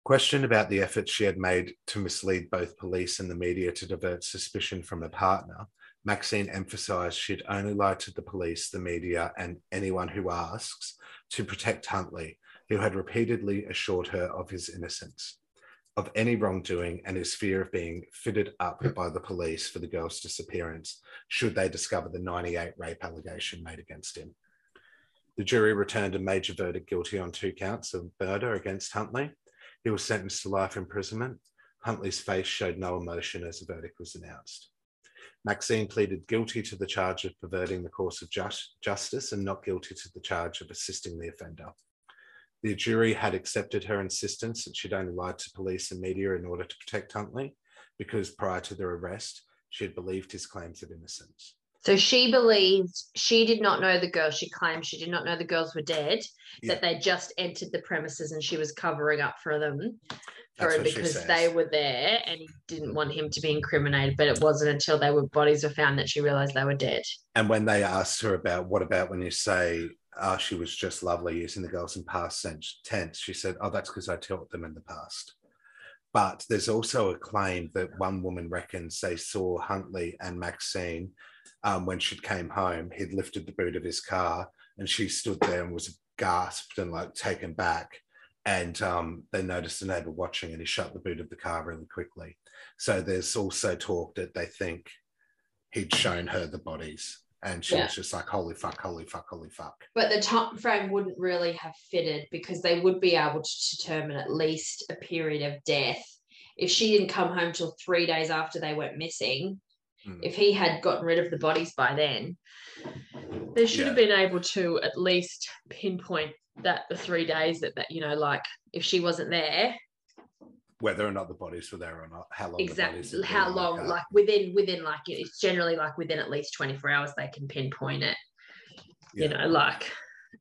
Questioned about the efforts she had made to mislead both police and the media to divert suspicion from her partner, Maxine emphasised she'd only lied to the police, the media, and anyone who asks to protect Huntley, who had repeatedly assured her of his innocence, of any wrongdoing, and his fear of being fitted up by the police for the girl's disappearance, should they discover the 98 rape allegation made against him. The jury returned a major verdict guilty on two counts of murder against Huntley. He was sentenced to life imprisonment. Huntley's face showed no emotion as the verdict was announced. Maxine pleaded guilty to the charge of perverting the course of just, justice and not guilty to the charge of assisting the offender. The jury had accepted her insistence that she'd only lied to police and media in order to protect Huntley, because prior to their arrest, she had believed his claims of innocence. So she believed she did not know the girls. She claimed she did not know the girls were dead, Yeah. that they just entered the premises and she was covering up for them for him because they were there and he didn't want him to be incriminated. But it wasn't until they were bodies were found that she realized they were dead. And when they asked her about what about when you say, oh, she was just lovely using the girls in past tense, she said, oh, that's because I taught them in the past. But there's also a claim that one woman reckons they saw Huntley and Maxine um, when she came home. He'd lifted the boot of his car and she stood there and was gasped and like taken back. And um, they noticed a neighbor watching and he shut the boot of the car really quickly. So there's also talk that they think he'd shown her the bodies and she Yeah. was just like, holy fuck, holy fuck, holy fuck. But the time frame wouldn't really have fitted because they would be able to determine at least a period of death. If she didn't come home till three days after they went missing, Mm. if he had gotten rid of the bodies by then, they should have been able to at least pinpoint that the three days that, that you know, like if she wasn't there, Whether or not the bodies were there or not, how long exactly how long, car. like within within like it's generally like within at least 24 hours they can pinpoint it. Yeah. You know, like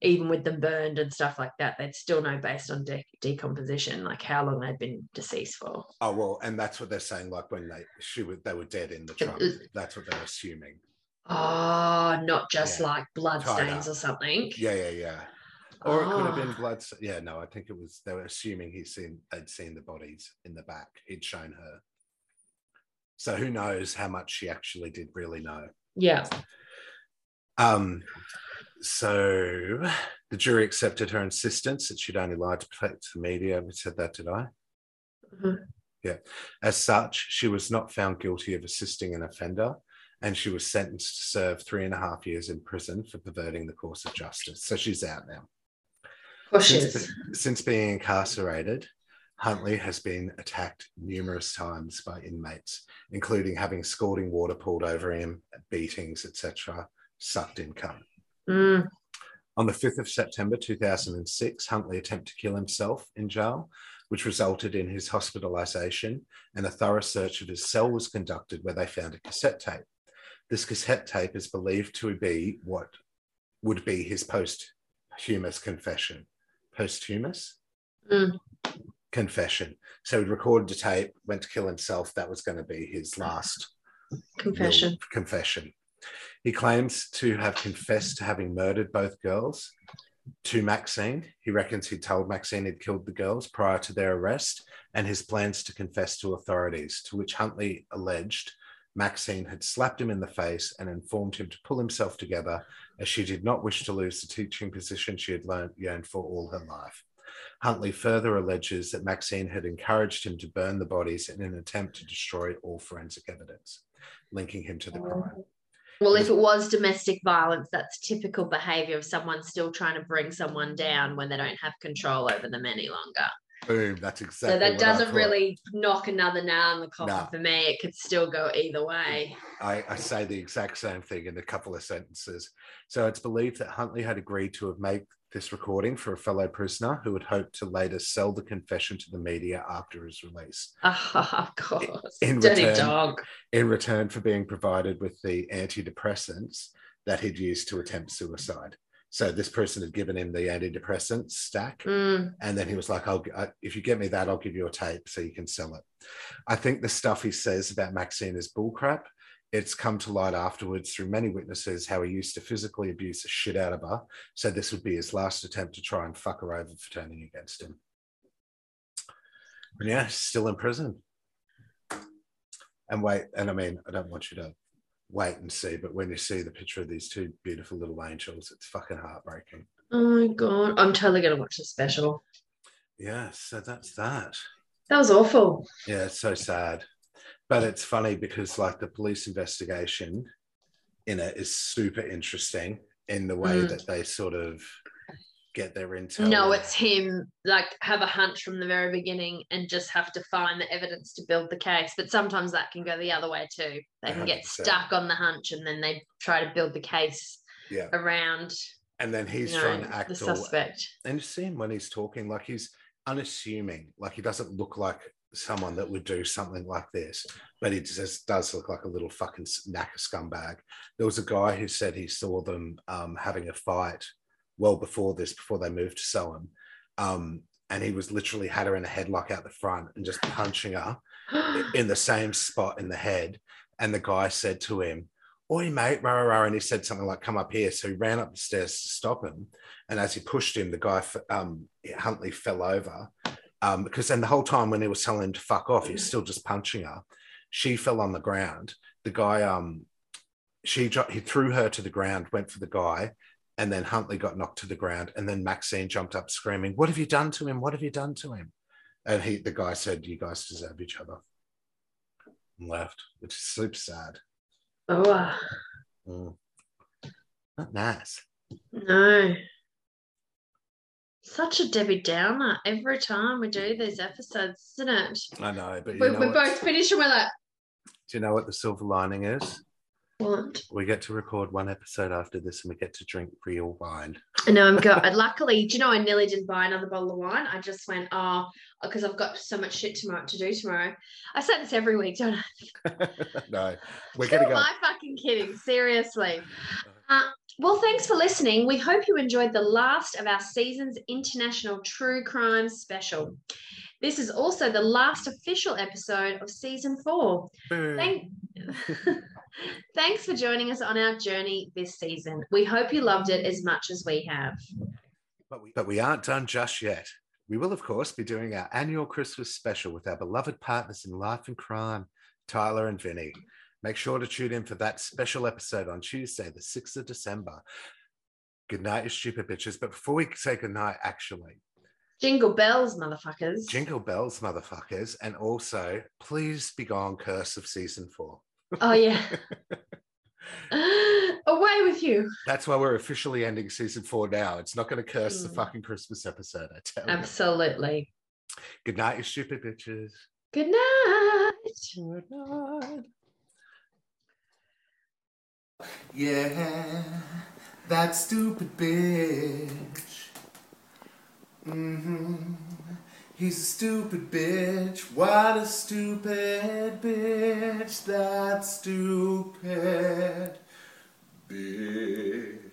even with them burned and stuff like that, they'd still know based on de- decomposition, like how long they'd been deceased for. Oh well, and that's what they're saying. Like when they she was, they were dead in the trunk. That's what they're assuming. Oh, not just Yeah. like blood Tied stains up. or something. Yeah, yeah, yeah. Or it could have been Oh. blood. Yeah, no, I think it was. They were assuming he's seen. They'd seen the bodies in the back. He'd shown her. So who knows how much she actually did really know. Yeah. Um, so the jury accepted her insistence that she'd only lied to protect the media. We said that, did I? Mhm. Yeah. As such, she was not found guilty of assisting an offender, and she was sentenced to serve three and a half years in prison for perverting the course of justice. So she's out now. Since, since being incarcerated, Huntley has been attacked numerous times by inmates, including having scalding water poured over him, beatings, etc., sucked in cum. Mm, On the 5th of September 2006, Huntley attempted to kill himself in jail, which resulted in his hospitalization, and a thorough search of his cell was conducted where they found a cassette tape. This cassette tape is believed to be what would be his posthumous confession. Posthumous? Mm. Confession. So he recorded the tape, went to kill himself. That was going to be his last confession. confession. He claims to have confessed to having murdered both girls to Maxine. He reckons he told Maxine he'd killed the girls prior to their arrest and his plans to confess to authorities, to which Huntley alleged Maxine had slapped him in the face and informed him to pull himself together as she did not wish to lose the teaching position she had learned, yearned for all her life. Huntley further alleges that Maxine had encouraged him to burn the bodies in an attempt to destroy all forensic evidence, linking him to the crime. Well, if it was domestic violence, that's typical behavior of someone still trying to bring someone down when they don't have control over them any longer. Boom, that's exactly so that doesn't really knock another nail in the coffin Nah. for me. It could still go either way. I, I say the exact same thing in a couple of sentences. So it's believed that Huntley had agreed to have made this recording for a fellow prisoner who would hope to later sell the confession to the media after his release. Oh, of course. in Dirty return- dog. in return for being provided with the antidepressants that he'd used to attempt suicide. So this person had given him the antidepressant stack, Mm. and then he was like, "I'll I, if you get me that, I'll give you a tape so you can sell it." I think the stuff he says about Maxine is bullcrap. It's come to light afterwards through many witnesses how he used to physically abuse the shit out of her. So this would be his last attempt to try and fuck her over for turning against him. And yeah, still in prison. And wait, and I mean, I don't want you to wait and see, but when you see the picture of these two beautiful little angels, it's fucking heartbreaking. Oh my god. I'm totally gonna watch the special. Yeah, so that's that. That was awful. Yeah, it's so sad. But it's funny because like the police investigation in it is super interesting in the way Mm. that they sort of get their intel. No, it's him like have a hunch from the very beginning and just have to find the evidence to build the case. But sometimes that can go the other way too. They can get 100%. stuck on the hunch and then they try to build the case yeah. around And then he's you know, trying to act the all suspect. and you see him when he's talking, like he's unassuming, like he doesn't look like someone that would do something like this, but he just does look like a little fucking knacker scumbag. There was a guy who said he saw them um, having a fight well before this, before they moved to Soham. Um, and he was literally had her in a headlock out the front and just punching her in the same spot in the head. And the guy said to him, Oi, mate, rah, rah, rah. And he said something like, Come up here. So he ran up the stairs to stop him. And as he pushed him, the guy, um, Huntley, fell over. Um, because then the whole time when he was telling him to fuck off, he's still just punching her. She fell on the ground. The guy, um, she he threw her to the ground, went for the guy, and then Huntley got knocked to the ground. And then Maxine jumped up screaming, What have you done to him? What have you done to him? And he, the guy said, You guys deserve each other. And left, which is super sad. oh uh, Mm. Not nice. no. Such a Debbie Downer every time we do these episodes, isn't it? I know, but We, know we both finish and we're like, do you know what the silver lining is? What? We get to record one episode after this and we get to drink real wine. I know I'm good. Luckily, do you know I nearly didn't buy another bottle of wine? I just went, oh, because I've got so much shit tomorrow to do tomorrow. I say this every week, don't I? no, we're going to am. I fucking kidding? Seriously. Uh, well, thanks for listening. We hope you enjoyed the last of our season's international true crime special. This is also the last official episode of season four. Thank- Thanks for joining us on our journey this season. We hope you loved it as much as we have. But we, but we aren't done just yet. We will, of course, be doing our annual Christmas special with our beloved partners in life and crime, Tyler and Vinny. Make sure to tune in for that special episode on Tuesday, the 6th of December. Good night, you stupid bitches. But before we say good night, actually, Jingle bells, motherfuckers. jingle bells, motherfuckers. And also, please be gone, curse of season four. Oh, yeah. Away with you. That's why we're officially ending season four now. It's not going to curse the Mm. fucking Christmas episode, I tell you. Absolutely. Good night, you stupid bitches. Good night. Good night. Yeah, that stupid bitch. Hmm He's a stupid bitch. What a stupid bitch. That stupid bitch.